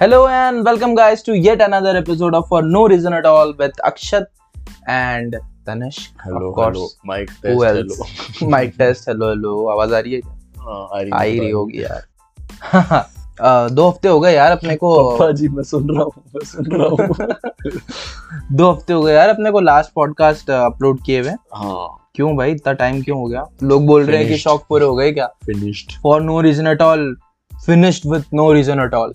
Hello and welcome guys to yet another episode of For No Reason at All with Akshat and Tanish. Hello of course. Hello mic Who test else? Hello Mic test. Hello hello. आवाज़ आ रही है क्या? हाँ, आ रही आ ही रही होगी यार. दो हफ़्ते हो गए यार अपने को पापा जी मैं सुन रहा हूँ मैं सुन रहा हूँ दो हफ़्ते हो गए यार अपने को लास्ट पॉडकास्ट अपलोड किए हुए हाँ क्यों भाई इतना टाइम क्यों हो गया लोग बोल रहे हैं कि. शौक पूरे हो गए क्या finished for no reason at all finished with no reason at all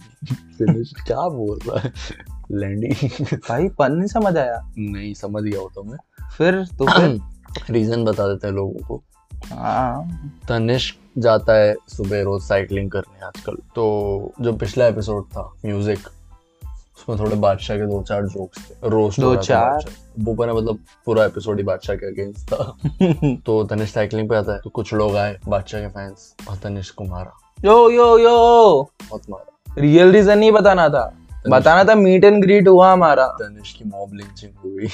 finished क्या बोल रहा है? लैंडिंग भाई पन नहीं समझ आया। नहीं समझ गया हो तो मैं। फिर तो फिर रीजन बता देते हैं लोगों को। हाँ। तनिष्क जाता है सुबह रोज साइकिलिंग करने आजकल। तो जो पिछला एपिसोड था म्यूज़िक उसमें थोड़े बादशाह के दो चार जोक्स थे रोस्ट दो चार? वो पर मतलब पूरा एपिसोड ही बादशाह के अगेंस्ट था। तो तनिष्क साइकिलिंग पे आता है तो कुछ लोग आए बादशाह के फैंस और तनिष्क को मारा। यो यो यो बहुत मारा। रियल रीजन नहीं बताना था। बताना था मीट एंड ग्रीट हुआ हमारा। तनिष्क की मॉब लिंचिंग हुई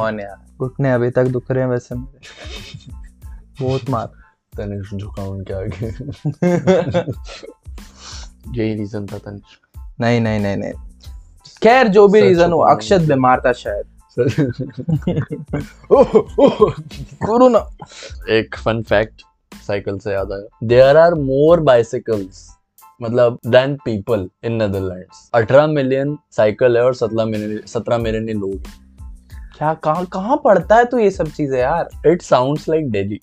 on यार। घुटने अभी तक दुख रहे हैं वैसे मेरे। बहुत मार। तनिष्क झुका उनके आगे। यही रीजन था तनिष्क। नहीं नहीं नहीं नहीं। खैर जो भी रीजन हो अक्षत बीमार था शायद। करो ना। एक फन फैक्ट साइकिल से याद आया। देयर आर मोर बाइसिकल्स मतलब then people in Netherlands 18 million cycle है और 17 मिलियन 17 मिलियन ही लोग हैं। क्या कहाँ कहाँ पढ़ता है तू ये सब चीज़ें यार? It sounds like Delhi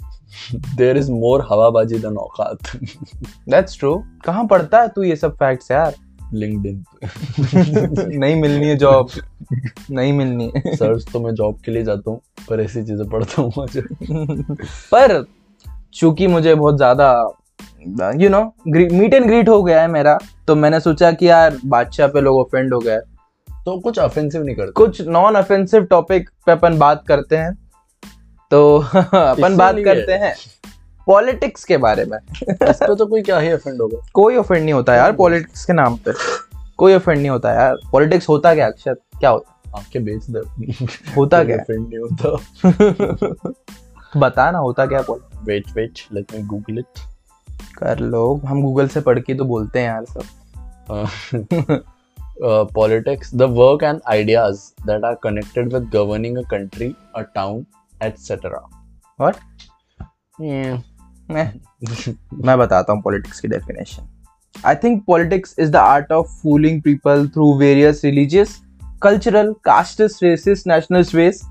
there is more हवाबाजी then औकात. दैट्स ट्रू कहाँ पढ़ता है तू ये सब फैक्ट्स यार? लिंक्डइन नहीं मिलनी है जॉब नहीं मिलनी है। सर्च तो मैं जॉब के लिए जाता हूँ पर ऐसी चीज़ें पढ़ता हूँ पर चूँकि मुझे बहुत ज़्यादा you know meet and greet हो गया है मेरा तो मैंने सोचा कि यार बादशाह पे लोग ऑफेंड हो गए। तो कुछ ऑफेंसिव नहीं करते। कुछ नॉन ऑफेंसिव टॉपिक पे अपन बात करते हैं। तो अपन बात करते हैं। पॉलिटिक्स के बारे में। इस पे तो कोई क्या ही ऑफेंड होगा। कोई ऑफेंड नहीं होता यार पॉलिटिक्स के नाम पे। कोई ऑफेंड नहीं होता यार। पॉलिटिक्स होता क्या अक्षत क्या होता? आके बेच दे। होता क्या? ऑफेंड नहीं होता। बता ना होता क्या politics? Wait wait let me Google it कर लो हम गूगल से पढ़ के तो बोलते हैं यार सब politics, the work and ideas that are connected with governing a country, a town, etc. What? Yeah. मैं मैं बताता हूँ पॉलिटिक्स की definition I think politics is the art of fooling people through various religious cultural casteist racist nationalist ways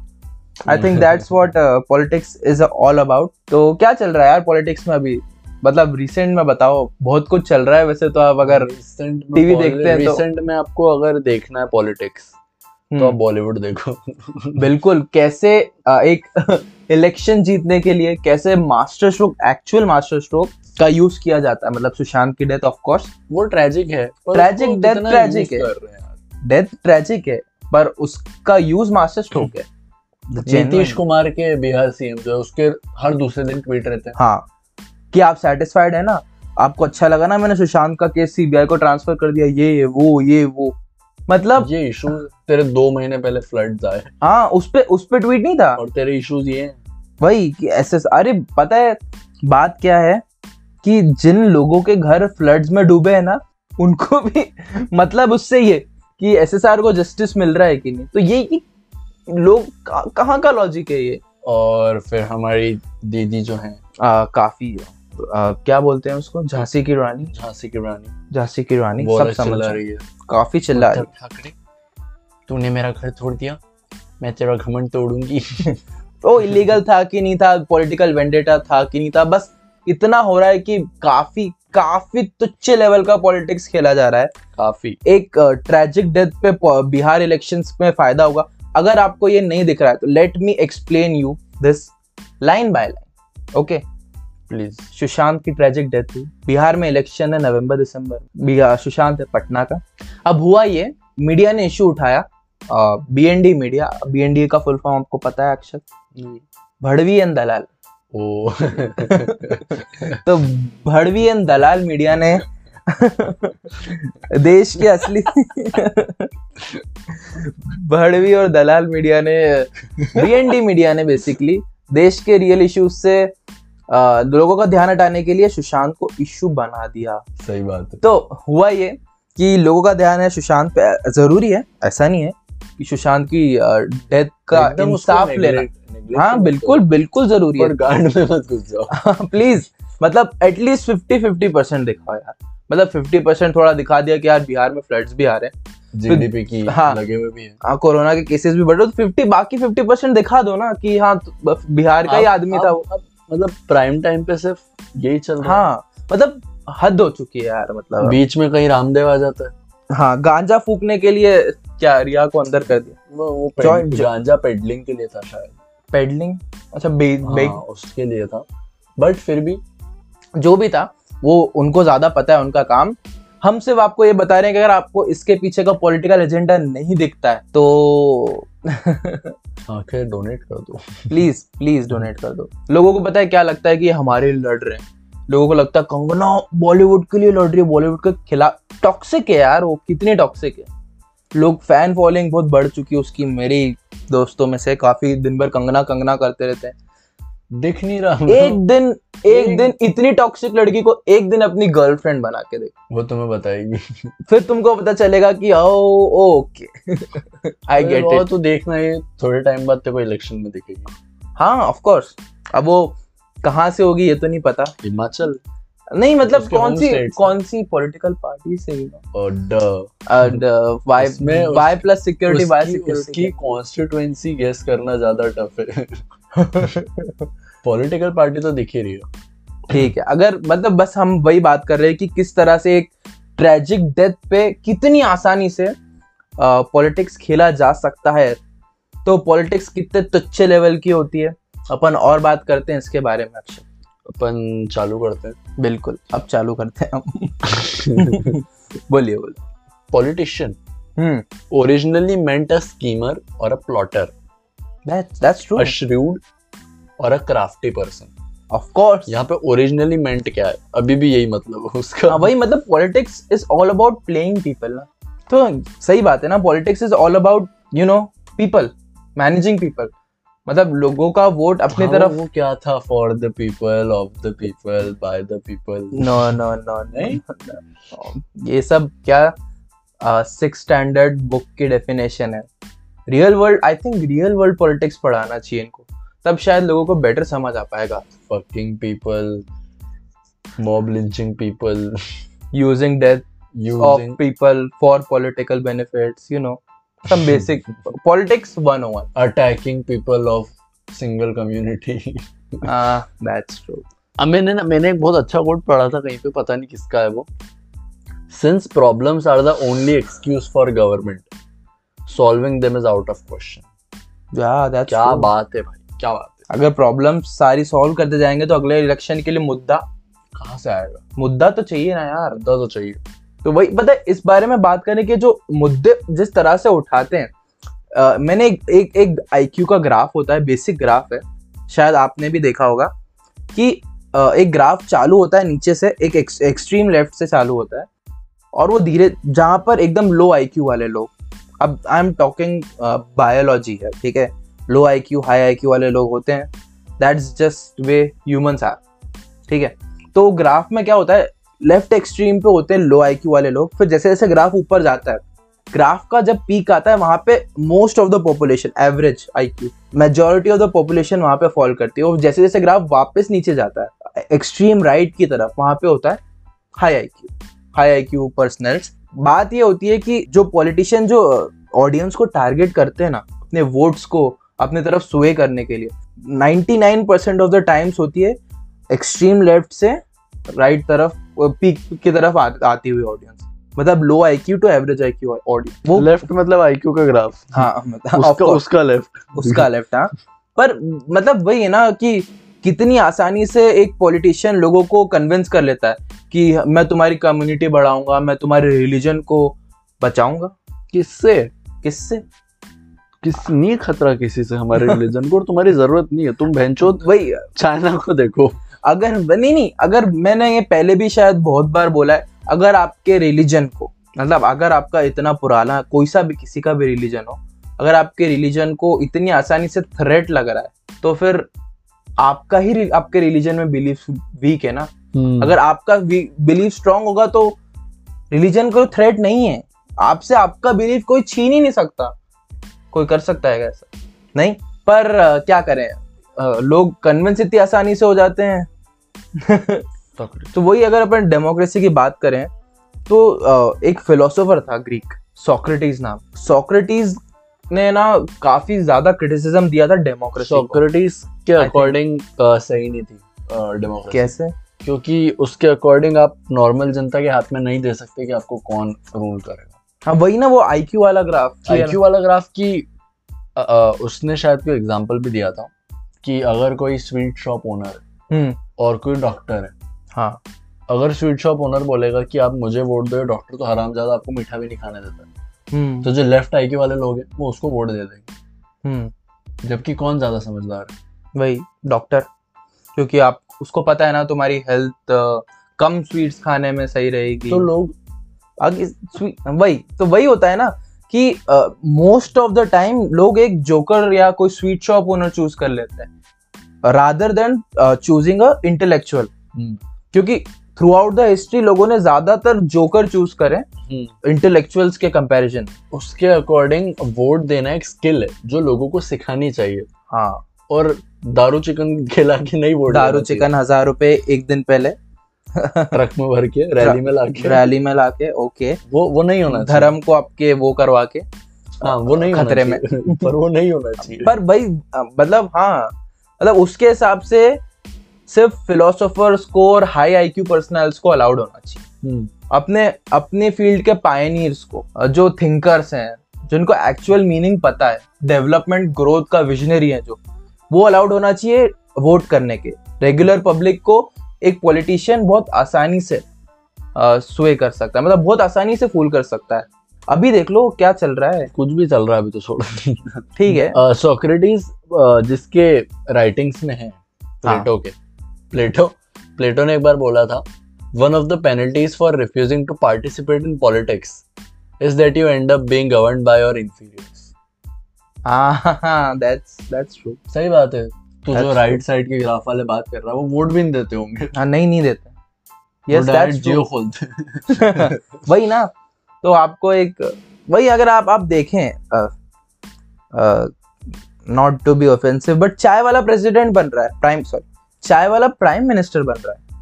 I think that's what politics is all about तो क्या चल रहा है यार पॉलिटिक्स में अभी? मतलब रिसेंट में बताओ बहुत कुछ चल रहा है वैसे तो आप अगर में देखते हैं तो- recent में आपको अगर देखना है पॉलिटिक्स तो आप हम्म, बॉलीवुड देखो। बिल्कुल कैसे एक इलेक्शन जीतने के लिए कैसे master stroke actual master stroke का यूज़ किया जाता है? मतलब सुशांत की डेथ ऑफ़ कोर्स वो ट्रेजिक है ट्रेजिक tragic use है। डेथ ट्रेजिक है पर उसका यूज़ मास्टर स्ट्रोक है। नीतीश कुमार के बिहार सीएम जो है, उसके हर दूसरे दिन ट्वीट रहते हैं। हाँ। कि आप सेटिस्फाइड है ना? आपको अच्छा लगा ना? मैंने सुशांत का केस सीबीआई को ट्रांसफ़र कर दिया। ये वो ये वो। मतलब ये इशू तेरे दो महीने पहले फ्लड्स आए। हाँ उस पे उस पे ट्वीट नहीं था? और तेरे इश्यूज़ ये हैं। वही कि ऐसे अरे पता है बात क्या है कि जिन लोगों के घर फ्लड्स में डूबे हैं ना उनको भी मतलब उससे ये कि एसएसआर को जस्टिस मिल रहा है कि नहीं? तो ये कि लोग कहाँ का लॉजिक है ये? और फिर हमारी दीदी जो है आ, काफ़ी आ, क्या बोलते हैं उसको? झांसी की रानी। झांसी की रानी। झांसी की रानी सब समझ रही है। काफ़ी चिल्ला रही ठाकरे तूने मेरा घर तोड़ दिया मैं तेरा घमंड तोड़ूँगी। वो इलीगल था कि नहीं था पॉलिटिकल वेंडेटा था कि नहीं था बस इतना हो रहा है कि काफ़ी काफ़ी तुच्छ लेवल का पॉलिटिक्स खेला जा रहा है। काफ़ी। एक ट्रेजिक डेथ पे बिहार इलेक्शंस में फ़ायदा होगा। अगर आपको ये नहीं दिख रहा है तो let me explain you this line by line okay please Sushant की ट्रेजिक डेथ हुई। बिहार में इलेक्शन है नवंबर दिसंबर बिहार सुशांत है पटना का। अब हुआ ये मीडिया ने इशू उठाया B N D media BND का फुल फॉर्म आपको पता है अक्षर। भड़वी एंड दलाल। ओ। तो भड़वी एंड दलाल मीडिया ने देश के असली भड़वी और दलाल मीडिया ने बीएनडी मीडिया ने बेसिकली देश के रियल इश्यूज़ से अ, लोगों का ध्यान हटाने के लिए सुशांत को इशू बना दिया। सही बात है। तो हुआ ये कि लोगों का ध्यान है सुशांत पे ज़रूरी है ऐसा नहीं है कि सुशांत की डेथ का एकदम इंसाफ लेना। हाँ बिल्कुल बिल्कुल ज़रूरी है। पर में मत घुस जाओ। प्लीज़ मतलब एटलीस्ट फिफ्टी फिफ्टी परसेंट दिखाओ यार। मतलब फिफ्टी परसेंट थोड़ा दिखा दिया कि यार बिहार में फ्लड्स भी आ रहे हैं। जीडीपी की हाँ। लगे हुए भी है। हाँ कोरोना के केसेस भी बढ़ रहे तो फिफ्टी बाकी फिफ्टी परसेंट दिखा दो ना कि हाँ तो बिहार का ही आदमी था वो। मतलब प्राइम टाइम पे सिर्फ़ यही चल रहा है। हाँ मतलब हद हो चुकी है यार मतलब। बीच में कहीं रामदेव आ जाता है। हाँ गांजा फूकने के लिए क्या रिया को अंदर कर दिया? वो वो पेड- गांजा पेडलिंग के लिए था शायद। पेडलिंग अच्छा बे, बे, हाँ, उसके लिए था। बट फिर भी जो भी था वो उनको ज़्यादा पता है उनका काम। हम सिर्फ़ आपको ये बता रहे हैं कि अगर आपको इसके पीछे का पॉलिटिकल एजेंडा नहीं दिखता है तो आखिर डोनेट कर दो। प्लीज़ प्लीज़ डोनेट कर दो। लोगों को पता है क्या लगता है कि ये हमारे लड़ रहे हैं? लोगों को लगता है कंगना बॉलीवुड के लिए लड़ रही है। बॉलीवुड के खिलाफ टॉक्सिक है यार वो कितनी टॉक्सिक है? लोग फ़ैन फॉलोइंग बहुत बढ़ चुकी है उसकी। मेरी दोस्तों में से काफ़ी दिन भर कंगना कंगना करते रहते हैं। दिख नहीं रहा एक दिन एक एक- दिन इतनी टॉक्सिक लड़की को एक दिन अपनी गर्लफ्रेंड बना के देख वो तुम्हें बताएगी। फिर तुमको पता चलेगा कि oh okay I get it तो देखना है थोड़े टाइम बाद तेरे को इलेक्शन में दिखेगी। हाँ ऑफ़ कोर्स अब वो कहाँ से होगी ये तो नहीं पता। हिमाचल? नहीं मतलब कौन सी कौन सी पॉलिटिकल पार्टी से वाई प्लस सिक्योरिटी वाई उसकी कॉन्स्टिट्यूएंसी गेस करना ज़्यादा टफ है। पॉलिटिकल पार्टी तो दिख ही रही है। ठीक है अगर मतलब बस हम वही बात कर रहे हैं कि किस तरह से एक ट्रेजिक डेथ पे कितनी आसानी से पॉलिटिक्स खेला जा सकता है तो पॉलिटिक्स कितने तुच्छे लेवल की होती है। अपन और बात करते हैं इसके बारे में अक्षय। अपन चालू करते हैं। बिल्कुल अब चालू करते हैं हम। बोलिए बोलिए। Politician originally meant a schemer और a plotter that's true a shrewd और a crafty person of course यहाँ पे ओरिजिनली मेंट क्या है? अभी भी यही मतलब है उसका। हाँ वही मतलब politics is all about playing people ना। तो सही बात है ना politics is all about you know people managing people मतलब लोगों का वोट अपनी हाँ, तरफ़ वो क्या था? For the people of the people by the people no no no नहीं? ये सब क्या सिक्स स्टैंडर्ड बुक की डेफिनेशन है। Real world I think real world politics पढ़ाना चाहिए इनको। तब शायद लोगों को बेटर समझ आ पाएगा। Fucking people mob lynching people using death of people for political benefits you know some basic politics 101 attacking people of single community मैंने ना मैंने एक बहुत अच्छा कोट पढ़ा था कहीं पे पता नहीं किसका है वो। Since problems are the only excuse for government solving them is out of question. Yeah क्या true. बात है भाई क्या बात है। अगर प्रॉब्लम सारी सॉल्व करते जाएँगे तो अगले इलेक्शन के लिए मुद्दा कहाँ से आएगा? मुद्दा तो चाहिए ना यार। मुद्दा तो चाहिए। तो वही पता है इस बारे में बात करने के जो मुद्दे जिस तरह से उठाते हैं अ, मैंने एक एक, एक आईक्यू का ग्राफ होता है बेसिक ग्राफ है शायद आपने भी देखा होगा कि अ, एक ग्राफ चालू होता है नीचे से एक एक्सट्रीम लेफ़्ट से चालू होता है और वो धीरे जहाँ पर एकदम लो आईक्यू वाले लोग अब आई एम टॉकिंग बायोलॉजी है, ठीक है? लो आईक्यू हाई आईक्यू वाले लोग होते हैं। That's just way humans are ठीक है? तो ग्राफ में क्या होता है? लेफ़्ट एक्सट्रीम पे होते हैं लो आईक्यू वाले लोग। फिर जैसे जैसे ग्राफ ऊपर जाता है ग्राफ का जब पीक आता है, वहाँ पे most of the population average IQ majority of the population वहाँ पे फॉल करती है। और जैसे जैसे ग्राफ वापस नीचे जाता है एक्सट्रीम राइट right की तरफ़, वहाँ पे होता है high IQ high IQ personals बात ये होती है कि जो पॉलिटिशियन जो ऑडियंस को टारगेट करते हैं ना अपने वोट्स को अपने तरफ़ सुए करने के लिए 99% ऑफ़ द टाइम्स होती है एक्सट्रीम लेफ़्ट से राइट तरफ़ पीक की तरफ़ आ, आती हुई ऑडियंस मतलब low IQ to average IQ audience वो लेफ़्ट मतलब आईक्यू का ग्राफ हाँ मतलब उसका उसका लेफ़्ट उसका लेफ़्ट हाँ। पर मतलब वही है ना कि कितनी आसानी से एक पॉलिटिशियन लोगों को कन्विंस कर लेता है कि मैं तुम्हारी कम्युनिटी बढ़ाऊँगा मैं तुम्हारे रिलीजन को बचाऊँगा? किससे? किससे? किस नहीं खतरा किसी से हमारे रिलीजन को? और तुम्हारी ज़रूरत नहीं है। तुम भैंचो वही। चाइना को देखो। अगर नहीं नहीं अगर मैंने ये पहले भी शायद बहुत बार बोला है अगर आपके रिलीजन को मतलब अगर आपका इतना पुराना कोई सा भी किसी का भी रिलीजन हो अगर आपके रिलीजन को इतनी आसानी से थ्रेट लग रहा है तो फिर आपका ही आपके रिलीजन में बिलीफ वीक है ना? अगर अगर आपका बिलीफ स्ट्रांग होगा तो रिलीजन कोई थ्रेट नहीं है। आपसे आपका बिलीफ कोई छीन ही नहीं सकता। कोई कर सकता है ऐसा। नहीं? पर क्या करें? लोग कन्विंस इतनी आसानी से हो जाते हैं। तो वही अगर अपन डेमोक्रेसी की बात करें तो एक फिलोसोफर था ग्रीक सोक्रेटिस नाम। सोक्रेटिस ने ना काफ़ी ज़्यादा क्रिटिसिज्म दिया था डेमोक्रेसी सोक्रेटिस के। अकॉर्डिंग सही नहीं थी। डेमोक्रेसी कैसे? क्योंकि उसके अकॉर्डिंग आप नॉर्मल जनता के हाथ में नहीं दे सकते कि आपको कौन रूल करेगा। हाँ वही ना वो आईक्यू वाला ग्राफ आईक्यू वाला ग्राफ की अ, अ, उसने शायद कोई एग्जांपल भी दिया था कि अगर कोई स्वीट शॉप ओनर और कोई डॉक्टर है हाँ। अगर स्वीट शॉप ओनर बोलेगा कि आप मुझे वोट दो डॉक्टर तो हराम ज़्यादा आपको मीठा भी नहीं खाने देता। तो जो लेफ़्ट आईक्यू वाले लोग हैं वो उसको वोट दे देंगे। हम्म। जबकि कौन ज़्यादा समझदार है? वही डॉक्टर क्योंकि आप उसको पता है ना तुम्हारी हेल्थ कम स्वीट्स खाने में सही रहेगी। तो लोग आगे वही तो वही होता है ना कि मोस्ट ऑफ़ द टाइम लोग एक जोकर या कोई स्वीट शॉप ओनर चूज़ कर लेते हैं। Rather than choosing a intellectual क्योंकि थ्रू आउट द हिस्ट्री लोगों ने ज़्यादातर जोकर चूज़ करे। इंटेलेक्चुअल्स के कंपैरिजन उसके अकॉर्डिंग वोट देना एक स्किल है जो लोगों को सिखानी चाहिए। हाँ। और दारू चिकन खिला के नहीं वोट दारू चिकन हज़ार रुपए एक दिन पहले। ट्रक में भर के रैली में लाके रैली में लाके ओके वो वो नहीं होना धर्म को आपके वो करवा के। हाँ वो नहीं खतरे में। पर वो नहीं होना चाहिए। पर भाई मतलब हाँ मतलब उसके हिसाब से सिर्फ़ फिलोसोफर्स को और हाई आईक्यू पर्सनल्स को अलाउड होना चाहिए। हम्म, अपने अपने फ़ील्ड के पायनियर्स को जो थिंकर्स हैं जिनको एक्चुअल मीनिंग पता है डेवलपमेंट ग्रोथ का विजनरी है जो वो अलाउड होना चाहिए वोट करने के। रेगुलर पब्लिक को एक पॉलिटिशियन बहुत आसानी से स्वे कर सकता है मतलब बहुत आसानी से फूल कर सकता है। अभी देख लो क्या चल रहा है। कुछ भी चल रहा है अभी तो छोड़ो। ठीक है। सोक्रेटिस जिसके राइटिंग्स में है प्लेटो हाँ। के प्लेटो प्लेटो ने एक बार बोला था one of the penalties for refusing to participate in politics is that you end up being governed by your inferiors हाँ दैट्स दैट्स ट्रू सही बात है। तो जो राइट साइड के ग्राफ वाले बात कर रहा है वो वोट भी नहीं देते होंगे। हाँ नहीं नहीं देते। यस दैट्स जियो खोलते वही ना तो आपको एक वही अगर आप आप देखें not to be offensive but चाय वाला प्रेसिडेंट बन रहा है प्राइम सॉरी चाय वाला प्राइम मिनिस्टर बन रहा है।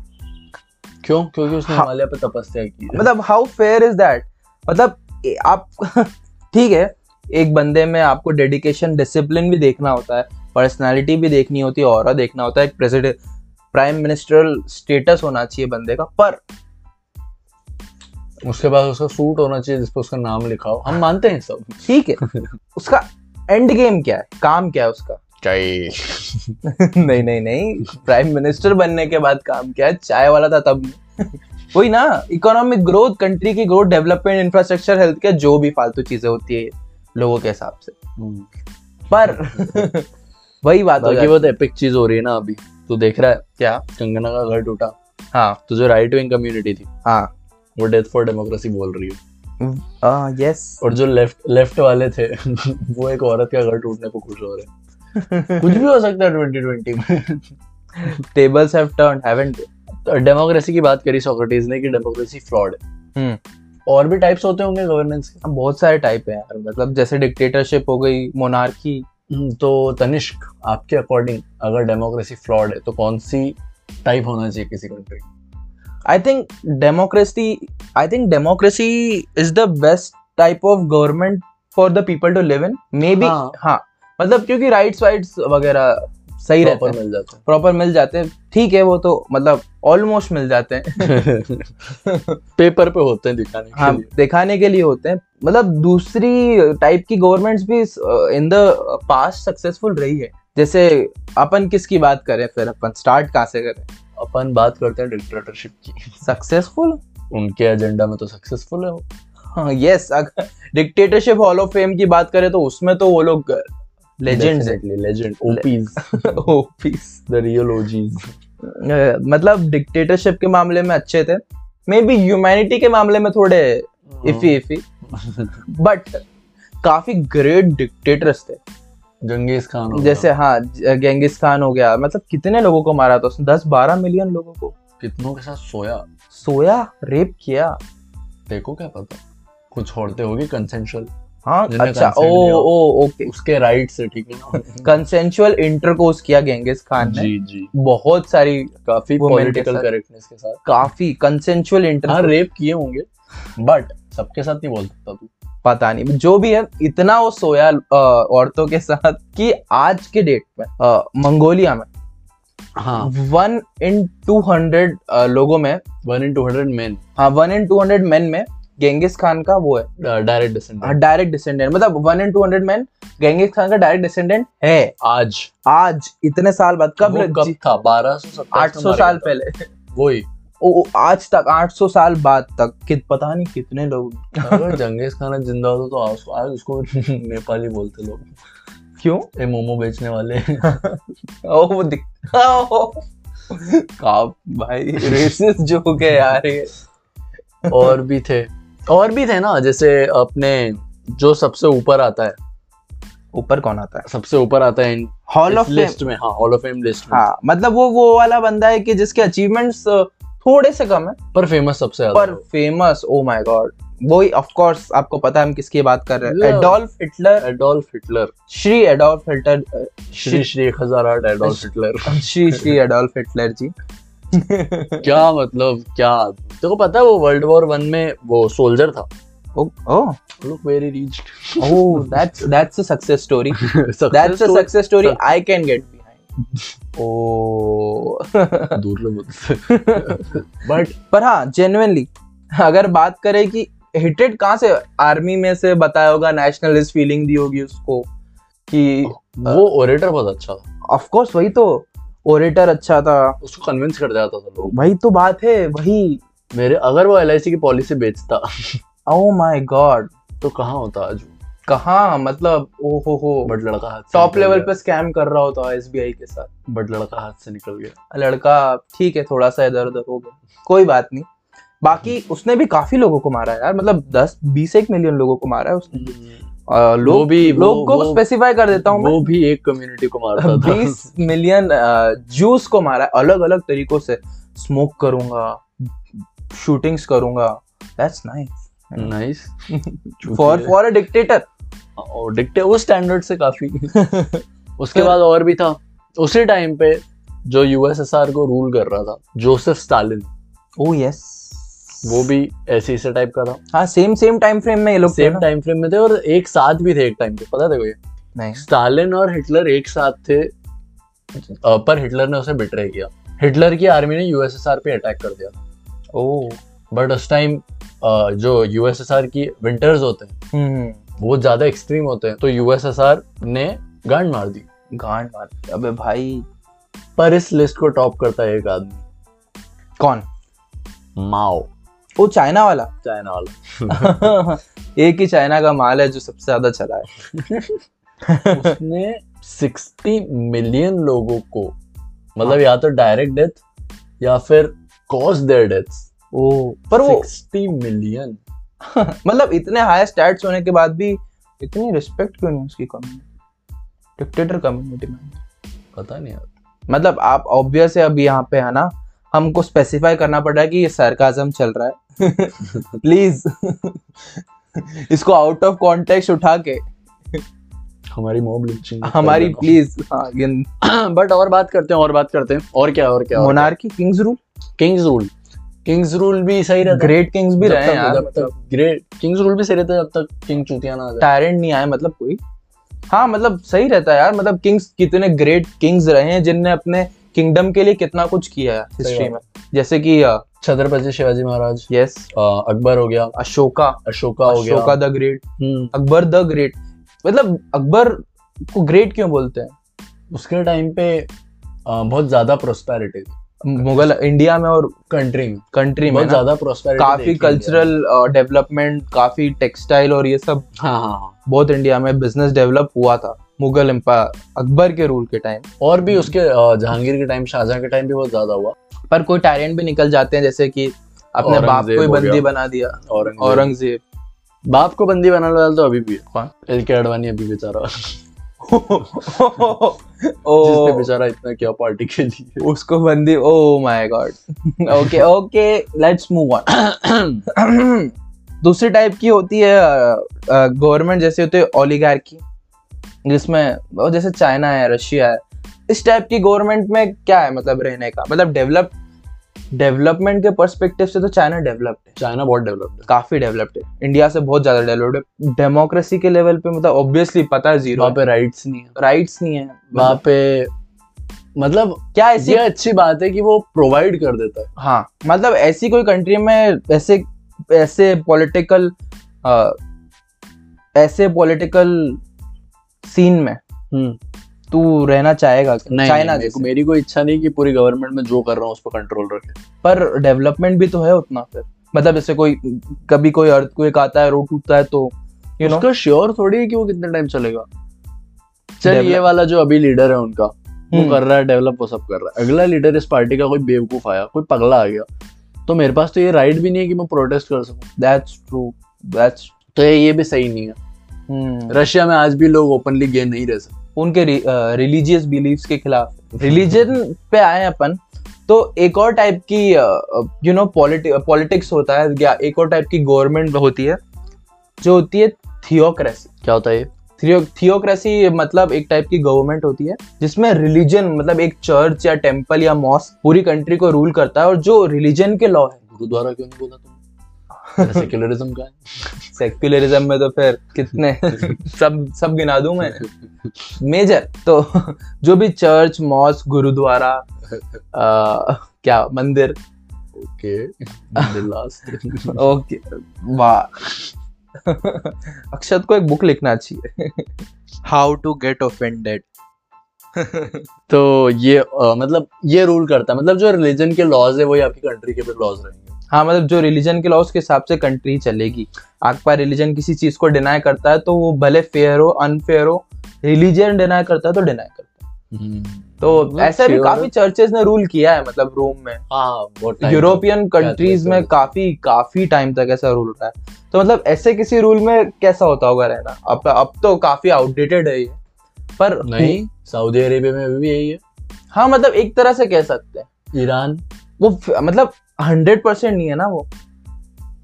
क्यों? क्योंकि उसने हाँ। हिमालय पे तपस्या की मतलब हाउ फेयर इज़ दैट मतलब आप ठीक है एक बंदे में आपको डेडिकेशन डिसिप्लिन भी देखना होता है पर्सनालिटी भी देखनी होती है और देखना होता है एक प्रेसिडेंट प्राइम मिनिस्टरल स्टेटस होना चाहिए बंदे का पर उसके बाद उसका सूट होना चाहिए जिसपे उसका नाम लिखा हो। हम मानते हैं सब। ठीक है उसका एंड गेम क्या है? काम क्या है उसका? चाय। नहीं नहीं नहीं। प्राइम मिनिस्टर बनने के बाद काम क्या चाय वाला था तब। वही ना इकोनॉमिक ग्रोथ कंट्री की growth development infrastructure health care जो भी फालतू चीज़ें होती है लोगों के हिसाब से। पर वही बात हो बहुत एपिक चीज़ हो रही है ना अभी। तू देख रहा है क्या? कंगना का घर टूटा। हाँ। तो जो राइट विंग कम्युनिटी थी हाँ। वो डेथ फॉर डेमोक्रेसी बोल रही है। यस और जो लेफ़्ट लेफ़्ट वाले थे वो एक औरत का घर टूटने को खुश हो रहे हैं। कुछ भी हो सकता है 2020 में। Tables have turn haven't democracy की बात करी सोक्रेटिस ने कि डेमोक्रेसी फ्रॉड है। हम्म। और भी टाइप्स होते होंगे गवर्नेंस के। बहुत सारे टाइप है यार। मतलब जैसे डिक्टेटरशिप हो गई मोनार्की हम्म, तो तनिष्क आपके अकॉर्डिंग अगर डेमोक्रेसी फ्रॉड है तो कौन सी टाइप होना चाहिए किसी country I think democracy I think democracy is the best type of government for the people to live in maybe हाँ मतलब क्योंकि राइट्स वाइट्स वगैरह सही रहते हैं। मिल जाता प्रॉपर मिल जाते हैं। ठीक है वो तो मतलब ऑलमोस्ट मिल जाते हैं। पेपर पे होते हैं दिखाने के हाँ लिए। दिखाने के लिए होते हैं। मतलब दूसरी टाइप की गवर्नमेंट्स भी इन द पास्ट सक्सेसफुल रही है। जैसे अपन किसकी बात करें फिर? अपन स्टार्ट कहाँ से करें? अपन बात करते हैं डिक्टेटरशिप की। सक्सेसफुल उनके एजेंडा में तो सक्सेसफुल है वो। हाँ यस अगर डिक्टेटरशिप हॉल ऑफ़ फेम की बात करें तो उसमें तो वो लोग legends Definitely, legend. ओपीस the real OGs मतलब डिक्टेटरशिप के मामले में अच्छे थे। मे बी ह्यूमैनिटी के मामले में थोड़े इफी इफी बट काफ़ी ग्रेट डिक्टेटर्स थे। जंगीज खान जैसे हाँ ज- खान हो गया। मतलब कितने लोगों को मारा था उसने? दस बारह मिलियन लोगों को। कितनों के साथ सोया? सोया रेप किया। देखो क्या पता। कुछ औरतें होगी कंसेंशुअल हाँ अच्छा ओ ओ ओके। उसके राइट से ठीक है ना? कंसेंचुअल इंटरकोर्स किया गेंगिस खान ने। जी जी। बहुत सारी काफ़ी पॉलिटिकल करेक्टनेस के साथ। काफ़ी कंसेंचुअल हाँ रेप किए होंगे बट सबके साथ नहीं बोल सकता तू। पता नहीं जो भी है इतना वो सोया औरतों के साथ कि आज के डेट में मंगोलिया में। हाँ। वन इन टू हंड्रेड लोगों में one in two hundred man हाँ one in two hundred man में गेंगिस खान का वो है। डायरेक्ट डिसेंडेंट डायरेक्ट डिसेंडेंट मतलब one in two hundred man Genghis Khan का डायरेक्ट डिसेंडेंट है। आज। आज इतने साल बाद। कब कब था? बारह सौ आठ सौ साल पहले। वही। ओ, ओ, आज तक 800 साल बाद तक। कि पता नहीं कितने लोग। अगर जंगीज खान ज़िंदा होता तो आज आज उसको नेपाली बोलते लोग। क्यों? ये मोमो बेचने वाले ओ वो दिख ओ, का भाई रेसिस्ट जो हो गए यार ये। और भी थे। और भी थे ना जैसे अपने जो सबसे ऊपर आता है। ऊपर कौन आता है? सबसे ऊपर आता है इन हॉल ऑफ़ लिस्ट में हाँ हॉल ऑफ़ फेम लिस्ट में। हाँ मतलब वो वो वाला बंदा है कि जिसके अचीवमेंट्स थोड़े से कम है। पर फ़ेमस सबसे ज़्यादा। पर फ़ेमस ओ माय गॉड वही ऑफ़ कोर्स आपको पता है हम किसकी बात कर रहे हैं। Adolf Hitler Adolf Hitler Shri Adolf Hitler Shri Shri हज़ार Adolf Hitler Shri Shri Adolf Hitler ji. क्या मतलब क्या? तेरे को पता है वो वर्ल्ड वॉर वन में वो सोल्जर था? Oh O. Look very rich Oh, that's that's a success story. That's a success story I can get behind. Oh. दूर लोग बट पर हाँ जेन्युइनली अगर बात करें कि हिटेड कहाँ से आर्मी में से बताया होगा नेशनलिस्ट फीलिंग दी होगी उसको कि वो ओरेटर बहुत अच्छा था। ऑफ़ कोर्स वही तो। ओरेटर अच्छा था। उसको कन्विंस कर जाता था लोग। वही तो बात है वही। मेरे अगर वो एलआईसी की पॉलिसी बेचता। ओ माय गॉड तो कहाँ होता आज? कहाँ? मतलब ओ हो। हो बट लड़का हाथ टॉप लेवल पे स्कैम कर रहा होता SBI के साथ। बट लड़का हाथ से निकल गया। लड़का ठीक है थोड़ा सा इधर उधर हो गया। कोई बात नहीं। बाकी उसने भी काफ़ी लोगों को मारा है यार। मतलब दस बीस एक मिलियन लोगों को मारा है उसने। वो भी- वो- लोग को वो- स्पेसिफाई कर देता हूँ वो भी एक कम्युनिटी को मारता था। बीस मिलियन जूस को मारा है। अलग अलग तरीकों से। स्मोक करूँगा शूटिंग्स करूँगा। That's nice nice for for a dictator और डिक्टे उस स्टैंडर्ड से काफ़ी। उसके बाद और भी था। उसी टाइम पे जो यूएसएसआर को रूल कर रहा था जोसेफ स्टालिन ओह यस वो भी ऐसे ऐसे टाइप का था। हाँ सेम सेम टाइम फ्रेम में ये लोग सेम टाइम फ्रेम में थे और एक साथ भी थे एक टाइम पे पता था ये? नहीं। स्टालिन और हिटलर एक साथ थे। पर हिटलर ने उसे बिट्रे किया। हिटलर की आर्मी ने यूएसएसआर पे अटैक कर दिया। ओह बट उस टाइम जो यूएसएसआर की विंटर्स होते हैं हम्म वो ज़्यादा एक्सट्रीम होते हैं तो यूएसएसआर ने गांड मार दी। गांड मार दिया। अबे भाई। पर इस लिस्ट को टॉप करता है एक आदमी। कौन? माओ। वो चाइना वाला। चाइना वाला। एक ही चाइना का माल है जो सबसे ज़्यादा चला है। उसने 60 मिलियन लोगों को मतलब या तो डायरेक्ट डेथ या फिर कॉज देयर डेथ्स ओ पर वो 60 मिलियन। मतलब इतने हाई स्टैट्स होने के बाद भी इतनी रिस्पेक्ट क्यों नहीं उसकी कम्युनिटी डिक्टेटर कम्युनिटी में। पता नहीं यार। मतलब आप ऑब्वियस है अभी यहाँ पे है ना? हमको स्पेसिफाई करना पड़ रहा है कि ये सरकाजम चल रहा है। प्लीज़ इसको आउट ऑफ़ कॉन्टेक्स्ट उठा के हमारी मॉब लिंचिंग हमारी प्लीज़ हाँ बट और बात करते हैं और बात करते हैं। और क्या और क्या monarchy kings rule kings rule kings rule भी सही रहता ग्रेट किंग्स भी रहे हैं यार तक ग्रेट किंग्स रूल भी सही रहता है जब तक किंग चूतिया ना आ जाए। टायरेंट नहीं आए मतलब कोई। हाँ मतलब सही रहता है यार मतलब किंग्स कितने ग्रेट किंग्स रहे हैं जिनने अपने किंगडम के लिए कितना कुछ किया है हिस्ट्री में? जैसे कि छत्रपति शिवाजी महाराज। यस अकबर हो गया। अशोका। अशोका हो गया। Ashoka the great. Hmm, Akbar the great. मतलब अकबर को ग्रेट क्यों बोलते हैं? उसके टाइम पे बहुत ज़्यादा प्रोस्पेरिटी थी। मुगल इंडिया में और कंट्री में। कंट्री में बहुत ज़्यादा प्रोस्पेरिटी काफ़ी कल्चरल डेवलपमेंट काफ़ी टेक्सटाइल और ये सब हाँ हाँ हाँ। बहुत इंडिया में बिज़नेस डेवलप हुआ था। मुगल एम्पायर अकबर के रूल के टाइम और भी उसके जहांगीर के टाइम शाहजहां के टाइम भी बहुत ज़्यादा हुआ। पर कोई टायरेंट भी निकल जाते हैं जैसे कि अपने बाप को ही बंदी बना दिया। औरंगज़ेब। बाप को बंदी बनाने वाला तो अभी भी कौन? एल के अडवाणी अभी बेचारा। ओ। जिसने बेचारा इतना किया पार्टी के लिए। उसको बंदी ओ my God okay okay let's move on दूसरी टाइप की होती है गवर्नमेंट जैसे होते हैं ओलिगार्की जिसमें जैसे चाइना है रशिया है इस टाइप की गवर्नमेंट में क्या है मतलब रहने का? मतलब डेवलप डेवलपमेंट के पर्सपेक्टिव से तो चाइना डेवलप्ड है। चाइना बहुत डेवलप्ड है। काफ़ी डेवलप्ड है। इंडिया से बहुत ज़्यादा डेवलप्ड है। डेमोक्रेसी के लेवल पे मतलब ऑब्वियसली पता है ज़ीरो वहाँ पे राइट्स नहीं है। राइट्स नहीं है। वहाँ पे मतलब क्या ऐसी ये अच्छी बात है कि वो प्रोवाइड कर देता है। हाँ मतलब ऐसी कोई कंट्री में ऐसे ऐसे पॉलिटिकल ऐसे पॉलिटिकल सीन में। हम्म। तू रहना चाहेगा। नहीं चाइना नहीं, जैसे। मेरी कोई इच्छा नहीं कि पूरी गवर्नमेंट में जो कर रहा हूँ उस पर कंट्रोल रखे। पर डेवलपमेंट भी तो है उतना फिर। मतलब जैसे कोई कभी कोई अर्थ कोई आता है रोड टूटता है तो यू नो उसका श्योर थोड़ी है कि वो कितने टाइम चलेगा। चल ये वाला जो अभी लीडर है उनका वो हम्म। कर रहा है डेवलप वो सब कर रहा है। अगला लीडर इस पार्टी का कोई बेवकूफ़ आया कोई पगला आ गया। तो मेरे पास तो ये राइट भी नहीं है कि मैं प्रोटेस्ट कर सकूँ। दैट्स ट्रू दैट्स तो ये भी सही नहीं है। रशिया में आज भी लोग ओपनली गे नहीं रह सकते। उनके रिलीजियस बिलीव्स के खिलाफ। रिलीजन पे आए अपन तो एक और टाइप की यू नो पॉलिटिक्स होता है या एक और टाइप की गवर्नमेंट होती है जो होती है थियोक्रेसी क्या होता है ये? थियोक्रेसी मतलब एक टाइप की गवर्नमेंट होती है जिसमें रिलीजन मतलब एक चर्च या टेंपल या मॉस्क पूरी कंट्री को रूल करता है और जो रिलीजन के लॉ है। गुरुद्वारा क्यों नहीं बोला सेक्युलरिज्म का है। सेक्युलरिज्म में तो फिर कितने? सब सब गिना दूँ मैं? मेजर तो जो भी चर्च मॉस्क गुरुद्वारा क्या मंदिर? ओके ओके वाह। अक्षत को एक बुक लिखना चाहिए। हाउ टू गेट ऑफेंडेड तो ये अ, मतलब ये रूल करता है। मतलब जो रिलीजन के लॉज है वही आपकी कंट्री के भी लॉज रहेंगे। हाँ मतलब जो रिलीजन के लॉ उसके हिसाब से कंट्री चलेगी। आपका रिलीजन किसी चीज़ को डिनाई करता है तो वो भले फेयर हो अनफेयर हो रिलीजन डिनाई करता है तो डिनाई करता है। तो मतलब ऐसा भी काफ़ी चर्चेस ने रूल किया है मतलब रोम में। हाँ यूरोपियन कंट्रीज़ में काफ़ी काफ़ी टाइम तक ऐसा रूल रहा है तो मतलब ऐसे किसी रूल में कैसा होता होगा रहना? अब अब तो काफ़ी आउटडेटेड है ये। पर नहीं सऊदी अरेबिया में भी यही है। हाँ मतलब एक तरह से कह सकते हैं। ईरान। वो मतलब हंड्रेड परसेंट नहीं है ना वो।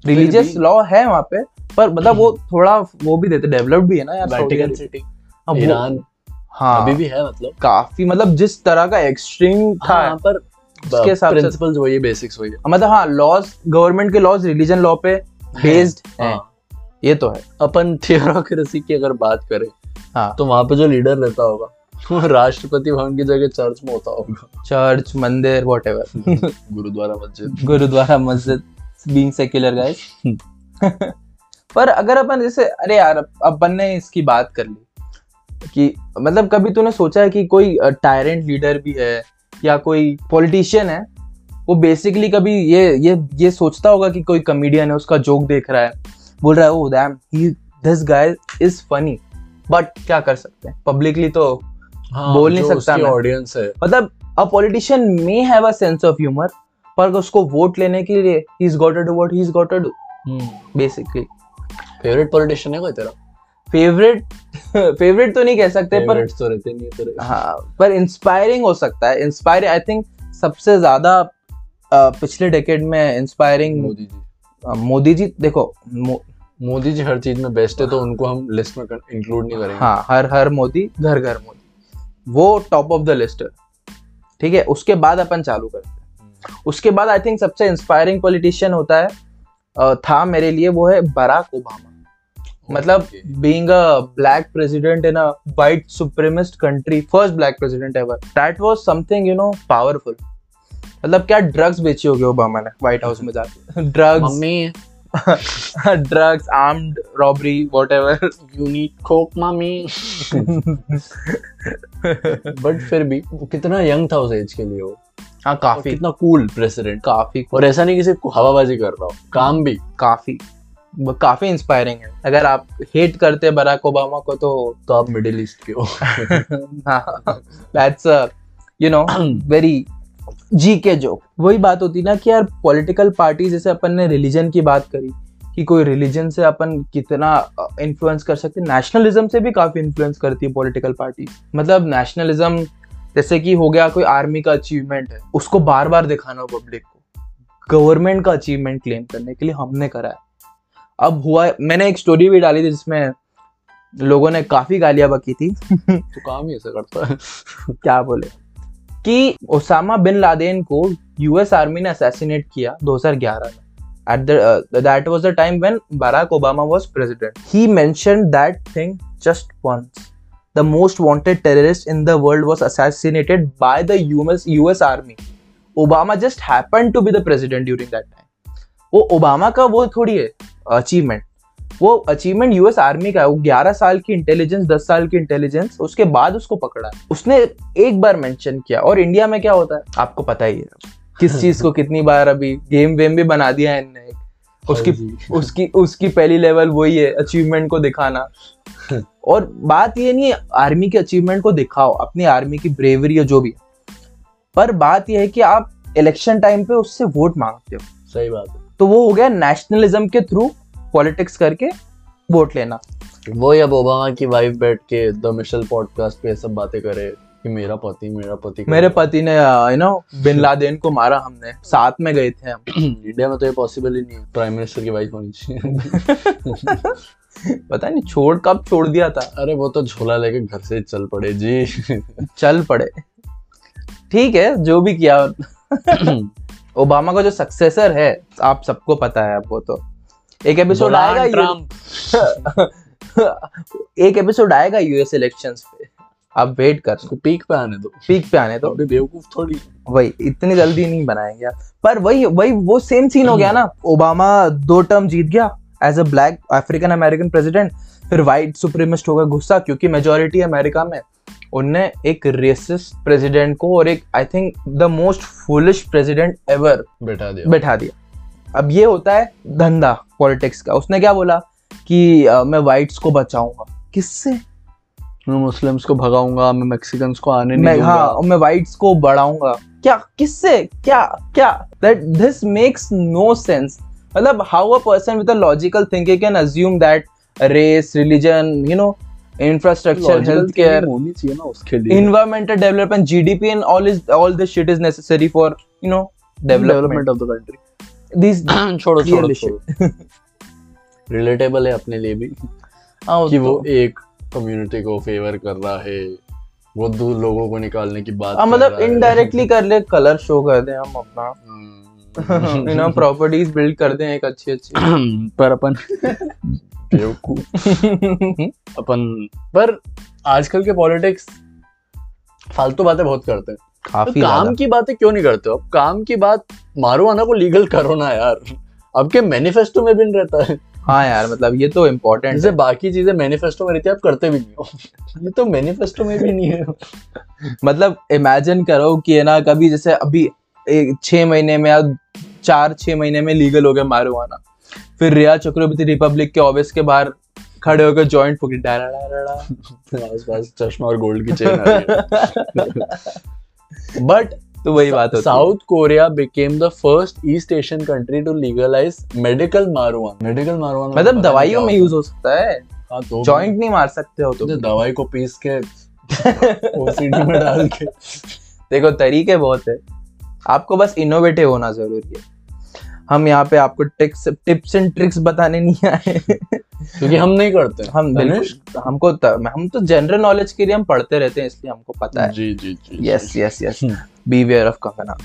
रिलीजियस लॉ है वहाँ पे पर मतलब वो थोड़ा वो भी देते डेवलप्ड भी है ना यार वेटिकन सिटी हाँ, ईरान हाँ। अभी भी है मतलब। काफ़ी मतलब जिस तरह का एक्सट्रीम था हाँ पर उसके हिसाब से- प्रिंसिपल्स वही है बेसिक्स वही है। मतलब हाँ लॉज गवर्नमेंट के लॉज रिलीजन लॉ पे बेस्ड है। हाँ। ये तो है। अपन थियोक्रेसी की अगर बात करें हाँ। तो वहाँ पे जो लीडर रहता होगा राष्ट्रपति भवन की जगह चर्च में होता होगा। चर्च मंदिर वॉट एवर गुरुद्वारा मस्जिद। गुरुद्वारा मस्जिद बीइंग सेक्युलर गाइस पर अगर अपन जैसे अरे यार अपन ने इसकी बात कर ली कि मतलब कभी तूने सोचा है कि कोई टायरेंट लीडर भी है या कोई पॉलिटिशियन है वो बेसिकली कभी ये ये ये सोचता होगा कि कोई कमेडियन है उसका जोक देख रहा है बोल रहा है ओ damn he this guy is funny but क्या कर सकते हैं? पब्लिकली तो हाँ, बोल नहीं सकता। ऑडियंस है। मतलब a politician may have a sense of humour पर उसको वोट लेने के लिए he is got to do what he is got to do basically favourite politician है कोई तेरा? फेवरेट फेवरेट तो नहीं कह सकते पर तो रहते नहीं तेरे। हाँ पर इंस्पायरिंग हो सकता है। इंस्पायर आई थिंक सबसे ज़्यादा पिछले डेकेड में इंस्पायरिंग मोदी जी। मोदी जी देखो मो, मोदी जी हर चीज़ में बेस्ट है तो उनको हम लिस्ट में इंक्लूड नहीं करेंगे। हाँ हर हर मोदी घर घर मोदी। वो टॉप ऑफ़ द लिस्ट है। ठीक है? उसके बाद अपन चालू करते हैं। उसके बाद आई थिंक सबसे इंस्पायरिंग पॉलिटिशियन होता है था मेरे लिए वो है बराक ओबामा मतलब. Being a black president in a white supremacist country first black president ever that was something you know powerful मतलब क्या ड्रग्स बेची होगी ओबामा ने व्हाइट हाउस में जाके? Drugs mummy. Drugs armed robbery whatever you need coke mummy but फिर भी कितना यंग था उस एज के लिए वो? हाँ काफ़ी। कितना कूल प्रेसिडेंट काफ़ी और ऐसा नहीं कि सिर्फ़ हवाबाजी कर रहा हो काम भी। काफ़ी। काफ़ी इंस्पायरिंग है। अगर आप हेट करते बराक ओबामा को तो तो आप मिडिल ईस्ट के हो। दैट्स यू नो वेरी जी के जोक वही बात होती ना कि यार पॉलिटिकल पार्टी जैसे अपन ने रिलीजन की बात करी कि कोई रिलीजन से अपन कितना इन्फ्लुएंस कर सकते हैं। नेशनलिज्म से भी काफ़ी इन्फ्लुएंस करती है पॉलिटिकल पार्टी मतलब नेशनलिज्म जैसे कि हो गया कोई आर्मी का अचीवमेंट है उसको बार बार दिखाना हो पब्लिक को। गवर्नमेंट का अचीवमेंट क्लेम करने के लिए हमने करा है। अब हुआ मैंने एक स्टोरी भी डाली थी जिसमें लोगों ने काफ़ी गालियाँ बकी थी। तो काम ही ऐसा करता है। क्या बोले? कि ओसामा बिन लादेन को यूएस आर्मी ने असैसिनेट किया 2011 में। At that was the time when Barack Obama was president he mention that thing just once the most wanted terrorist in the world was assassinated by the US army Obama just happened to be the president during that time वो Obama का वो थोड़ी है achievement वो achievement US army का है वो 11 साल की इंटेलिजेंस 10 साल की इंटेलिजेंस उसके बाद उसको पकड़ा। है उसने एक बार मेंशन किया और इंडिया में क्या होता है? आपको पता ही है। किस चीज़ को कितनी बार अभी गेम वेम भी बना दिया है इनने। उसकी हाँ उसकी उसकी पहली लेवल वही है अचीवमेंट को दिखाना। और बात ये नहीं है आर्मी के अचीवमेंट को दिखाओ अपनी आर्मी की ब्रेवरी या जो भी। पर बात यह है कि आप इलेक्शन टाइम पे उससे वोट मांगते हो। सही बात है। तो वो हो गया नेशनलिज्म के थ्रू पॉलिटिक्स करके वोट लेना। वो अब ओबामा की वाइफ बैठ के द मिशेल पॉडकास्ट पे सब बातें करे कि मेरा पति मेरा पति मेरे पति ने यू नो बिन लादेन को मारा हमने। साथ में गए थे हम। इंडिया में तो ये पॉसिबल ही नहीं प्राइम मिनिस्टर की वाइफ होनी चाहिए। पता नहीं छोड़ कब छोड़ दिया था? अरे वो तो झोला लेके घर से चल पड़े जी। चल पड़े। ठीक है जो भी किया। ओबामा का जो सक्सेसर है आप सबको पता है आपको तो। एक एपिसोड आएगा एक एपिसोड आएगा यूएस इलेक्शंस पे। आप वेट कर। उसको पीक पे आने दो। पीक पे आने तो अभी बेवकूफ़ थोड़ी। वही इतनी जल्दी नहीं बनाएँगे आप। पर वही वही वो सेम सीन हो गया ना। ओबामा दो टर्म जीत गया। As a black African American president फिर वाइट सुप्रीमिस्ट हो गया गुस्सा क्योंकि मेजोरिटी अमेरिका में उनने एक रेसिस्ट प्रेसिडेंट को और एक I think the most foolish president ever बैठा दिया। बैठा दिया। अब ये होता है धंधा पॉलिटिक्स का। उसने क्या बोला कि अ, मैं वाइट्स को बचाऊँगा। किससे? मैं मुस्लिम्स को भगाऊँगा मैं मैक्सिकन्स को आने मैं नहीं हाँ और मैं वाइट्स को बढ़ाऊँगा। क्या किससे? क्या क्या? That this makes no sense मतलब how a person with a logical thinking can assume that race religion you know infrastructure health care thinking होनी चाहिए ना उसके लिए। environmental development gdp and all is all this shit is necessary for you know development of the country these छोड़ो छोड़ो छोड़ो। Relatable है अपने लिए भी। हाँ, कि वो तो- एक कम्युनिटी को फेवर कर रहा है। वो दो लोगों को निकालने की बात हाँ कर मतलब इनडायरेक्टली कर ले कलर शो कर दे हम अपना। नो प्रॉपर्टीज़ बिल्ड कर दें एक अच्छी अच्छी। पर अपन अपन पर आजकल के पॉलिटिक्स फालतू बातें बहुत करते हैं। तो काम की बातें क्यों नहीं करते हो? अब काम की बात मारुआना को लीगल करो ना यार। अब के मैनिफेस्टो में भी नहीं रहता है। हाँ यार मतलब ये तो इम्पोर्टेंट जैसे है। बाकी चीज़ें मैनिफेस्टो में रहती है आप करते भी नहीं हो। ये तो मैनिफेस्टो में भी नहीं है। मतलब इमेजिन करो कि है ना कभी जैसे अभी एक छह महीने में या चार छह महीने में लीगल हो गया मारुआना फिर रिया चक्रवर्ती रिपब्लिक के ऑफ़िस के बाहर खड़े होकर जॉइंट फूकी डा डा डा डा आस पास चश्मा और गोल्ड की चेन बट तो वही बात होती है। South Korea became the first East Asian country to legalise medical marijuana medical marijuana मतलब दवाइयों में यूज़ हो। सकता है। हाँ, तो जॉइंट नहीं मार सकते हो तुम। तो दवाई को पीस के ओसीडी में डाल के। देखो तरीके बहुत है। आपको बस इनोवेटिव होना ज़रूरी है। हम यहाँ पे आपको टिप्स टिप्स एंड ट्रिक्स बताने नहीं आए। क्योंकि हम नहीं करते। हम हमको हम तो जनरल नॉलेज के लिए हम पढ़ते रहते हैं इसलिए हमको पता है। जी जी जी yes yes yes beware of Kangana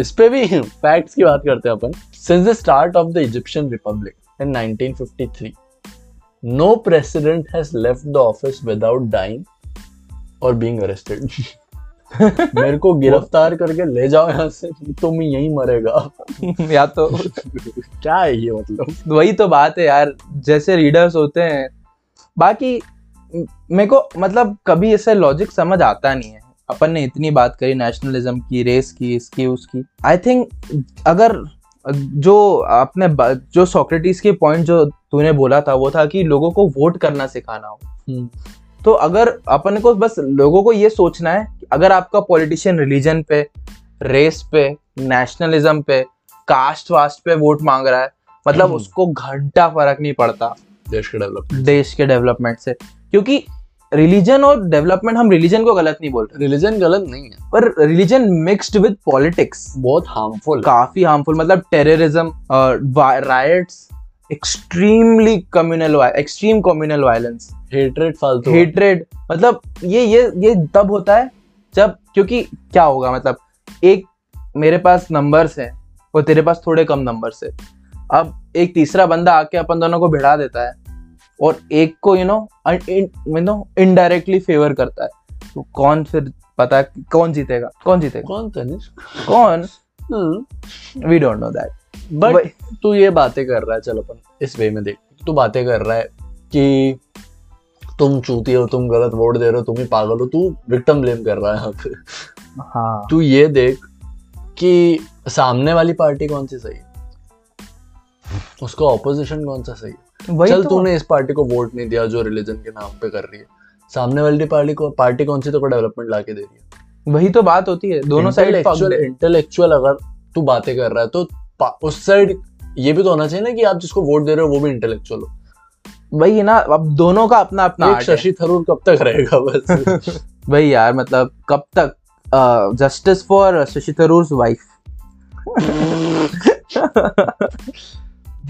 इस पे भी फैक्ट्स की बात करते हैं अपन। Since the start of the Egyptian republic in 1953 no president has left the office without dying और बीइंग अरेस्टेड मेरे को गिरफ़्तार करके ले जाओ यहाँ से तुम यहीं मरेगा। या तो क्या है ये मतलब? वही तो बात है यार जैसे रीडर्स होते हैं बाकी मेरे को मतलब कभी ऐसे लॉजिक समझ आता नहीं है। अपन ने इतनी बात करी नेशनलिज्म की रेस की इसकी उसकी। आई थिंक अगर जो आपने जो सोक्रेटिस के पॉइंट जो तूने बोला था वो था कि लोगों को वोट करना सिखाना हो। तो अगर अपन को बस लोगों को ये सोचना है कि अगर आपका पॉलिटिशियन रिलीजन पे रेस पे नेशनलिज्म पे कास्ट वास्ट पे वोट मांग रहा है मतलब हम्म। उसको घंटा फ़र्क नहीं पड़ता देश के डेवलपमेंट देश के डेवलपमेंट से। क्योंकि रिलीजन और डेवलपमेंट हम रिलीजन को गलत नहीं बोल रहे। रिलीजन गलत नहीं है। पर रिलीजन मिक्स्ड विद पॉलिटिक्स बहुत हार्मफुल काफ़ी हार्मफुल मतलब terrorism riots extremely communal extreme communal violence hatred फालतू। हेट्रेड मतलब ये ये ये तब होता है जब क्योंकि क्या होगा मतलब एक मेरे पास नंबर्स हैं और तेरे पास थोड़े कम नंबर्स है। अब एक तीसरा बंदा आके अपन दोनों को भिड़ा देता है और एक को you know you know indirectly favour करता है। तो कौन फिर पता है कौन जीतेगा? कौन जीतेगा? कौन तनिष्क? कौन? We don't know that but तू ये बातें कर रहा है चलो अपन इस वे में देख। तू बातें कर रहा है कि तुम चूती हो तुम गलत वोट दे रहे हो तुम ही पागल हो तू विक्टिम ब्लेम कर रहा है यहाँ पे। हाँ। तू ये देख कि सामने वाली पार्टी कौन सी सही है? उसका ऑपोजिशन कौन सा सही है? चल तो। तूने इस पार्टी को वोट नहीं दिया जो रिलीजन के नाम पे कर रही है। सामने वाली पार्टी को पार्टी कौन सी तो डेवलपमेंट ला के दे रही है। वही तो बात होती है दोनों साइड इंटेलेक्चुअल अगर तू बातें कर रहा है तो उस साइड ये भी तो होना चाहिए ना कि आप जिसको वोट दे रहे हो वो भी इंटेलेक्चुअल हो। वही है ना अब दोनों का अपना अपना। शशि थरूर कब तक रहेगा बस? वही यार मतलब कब तक? Justice for Shashi Tharoor wife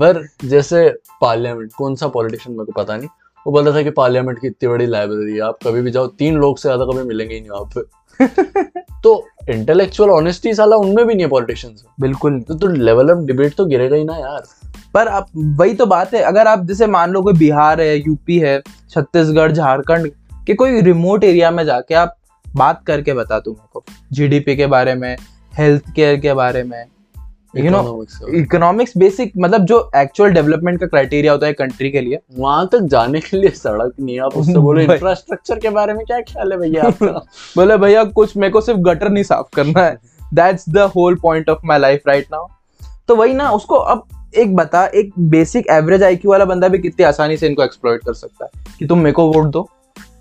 पर जैसे पार्लियामेंट कौन सा पॉलिटिशियन मेरे को पता नहीं। वो बोल रहा था कि पार्लियामेंट की इतनी बड़ी लाइब्रेरी है आप कभी भी जाओ तीन लोग से ज़्यादा कभी मिलेंगे ही नहीं वहाँ पे। तो इंटेलेक्चुअल ऑनेस्टी साला उनमें भी नहीं है पॉलिटिशियंस बिल्कुल। तो तो लेवल ऑफ़ डिबेट तो गिरेगा ही ना यार। पर आप वही तो बात है अगर आप जैसे मान लो कोई बिहार है यूपी है छत्तीसगढ़ झारखंड के कोई रिमोट एरिया में जाके आप बात करके बता दू मेरे को जीडीपी के बारे में हेल्थ केयर के बारे में यू नो इकोनॉमिक्स बेसिक मतलब जो एक्चुअल डेवलपमेंट का क्राइटेरिया होता है कंट्री के लिए। वहाँ तक जाने के लिए सड़क नहीं है। आप उससे बोलो इंफ्रास्ट्रक्चर के बारे में क्या ख्याल है भैया आपका? बोले भैया कुछ मेरे को सिर्फ़ गटर नहीं साफ़ करना है। That's the whole point of my life right now तो वही ना उसको अब एक बता एक बेसिक एवरेज आईक्यू वाला बंदा भी कितनी आसानी से इनको एक्सप्लॉइट कर सकता है कि तुम मेरे को वोट दो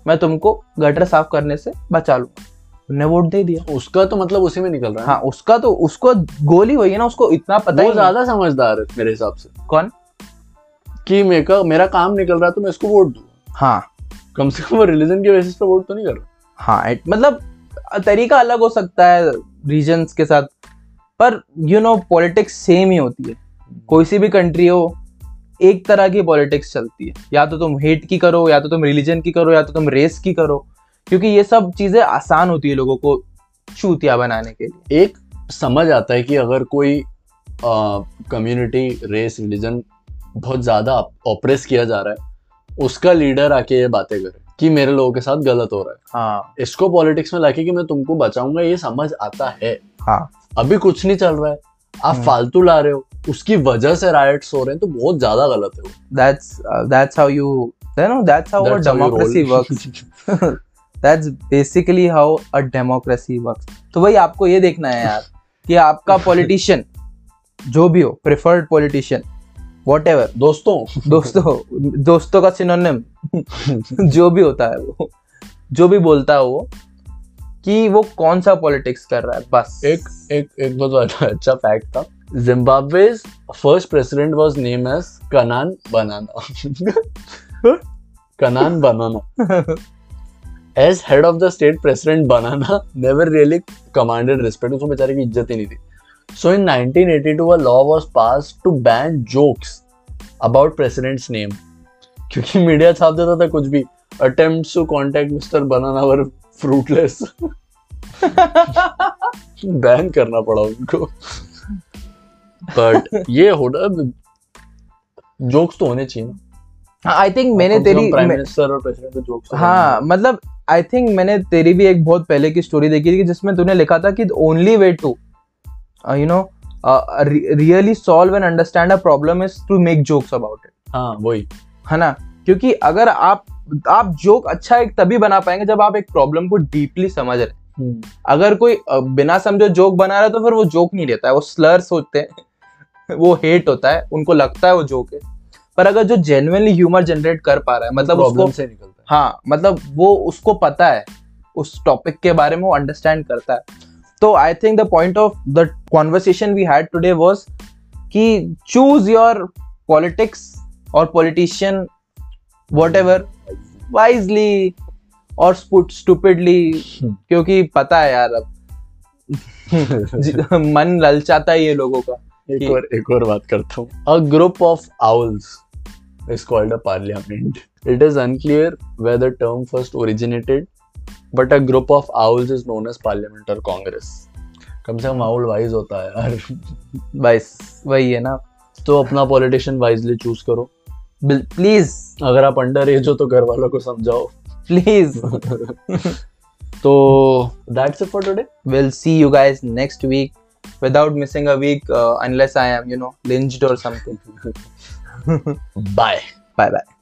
मैं तुमको गटर साफ़ करने से बचा लूँगा। उन्हें वोट दे दिया। उसका तो मतलब उसी में निकल रहा है। हाँ उसका तो उसको गोल वही है ना उसको इतना पता ही वो ज़्यादा समझदार है मेरे हिसाब से। कौन? कि मेरे मेरा काम निकल रहा है तो मैं इसको वोट दूँ। हाँ। कम से कम वो रिलीजन के बेसिस पे वोट तो नहीं कर रहा। हाँ it- मतलब तरीका अलग हो सकता है रीजन्स के साथ। पर यू नो पॉलिटिक्स सेम ही होती है। कोई सी भी कंट्री हो एक तरह की पॉलिटिक्स चलती है। या तो तुम हेट की करो या तो तुम रिलीजन की करो या तो तुम रेस की करो। क्योंकि ये सब चीज़ें आसान होती है लोगों को चूतिया बनाने के लिए। एक समझ आता है कि अगर कोई कम्युनिटी रेस रिलीजन बहुत ज़्यादा ऑपरेस किया जा रहा है उसका लीडर आके ये बातें करे कि मेरे लोगों के साथ गलत हो रहा है। हाँ। इसको पॉलिटिक्स में लाके कि मैं तुमको बचाऊँगा ये समझ आता है। हाँ। अभी कुछ नहीं चल रहा है। आप हम्म। फालतू ला रहे हो उसकी वजह से राइट्स हो रहे हैं तो बहुत ज़्यादा गलत है वो। That's uh, that's how you you know that's that's basically how a democracy works. तो वही आपको ये देखना है यार कि आपका पॉलिटिशियन जो भी हो प्रेफर्ड पॉलिटिशियन वॉट एवर दोस्तों। दोस्तों दोस्तों का सिनोनिम जो भी होता है वो जो भी बोलता है वो कि वो कौन सा पॉलिटिक्स कर रहा है बस। एक एक एक बहुत अच्छा फैक्ट था। Zimbabwe's first president was name as Canaan Banana Canaan Banana as head of the state president Banana never really commanded respect उसको बेचारे की इज़्ज़त ही नहीं थी। So in 1982 a law was passed to ban jokes about president's name. क्योंकि media छाप देता था कुछ भी। Attempts to contact Mr. Banana were fruitless ban करना पड़ा उनको। बट ये हो जोक्स तो होने चाहिए ना। आई थिंक मैंने तेरी प्राइम मिनिस्टर और प्रेसिडेंट के जोक्स हाँ मतलब आई थिंक मैंने तेरी भी एक बहुत पहले की स्टोरी देखी थी जिसमें तूने लिखा था कि only way to you know really solve and understand a problem is to make jokes about it हाँ वही। है ना? क्योंकि अगर आप आप जोक अच्छा एक तभी बना पाएँगे जब आप एक प्रॉब्लम को डीपली समझ रहे हैं। अगर कोई बिना समझो जोक बना रहा है तो फिर वो जोक नहीं लेता है वो स्लर्स होते हैं। वो हेट होता है उनको लगता है वो जोक है। पर अगर जो जेन्युइनली ह्यूमर जनरेट कर पा रहा है मतलब उसको से निकलता हाँ मतलब वो उसको पता है उस टॉपिक के बारे में वो अंडरस्टैंड करता है। तो I think the point of the conversation we had today was कि चूज़ योर पॉलिटिक्स और पॉलिटिशियन वट एवर वाइजली और स्टूपिडली। क्योंकि पता है यार अब। मन ललचाता है ये लोगों का एक और एक और बात करता हूँ। A group of owls is called a parliament it is unclear where the term first originated but a group of owls is known as parliament or congress कम से कम आउल वाइज होता है यार बस वही है ना तो अपना पॉलिटिशियन वाइजली चूज़ करो प्लीज़ अगर आप अंडर एज हो तो घर वालों को समझाओ प्लीज़ तो that's it for today we'll see you guys next week without missing a week uh, unless i am you know lynched or something bye bye bye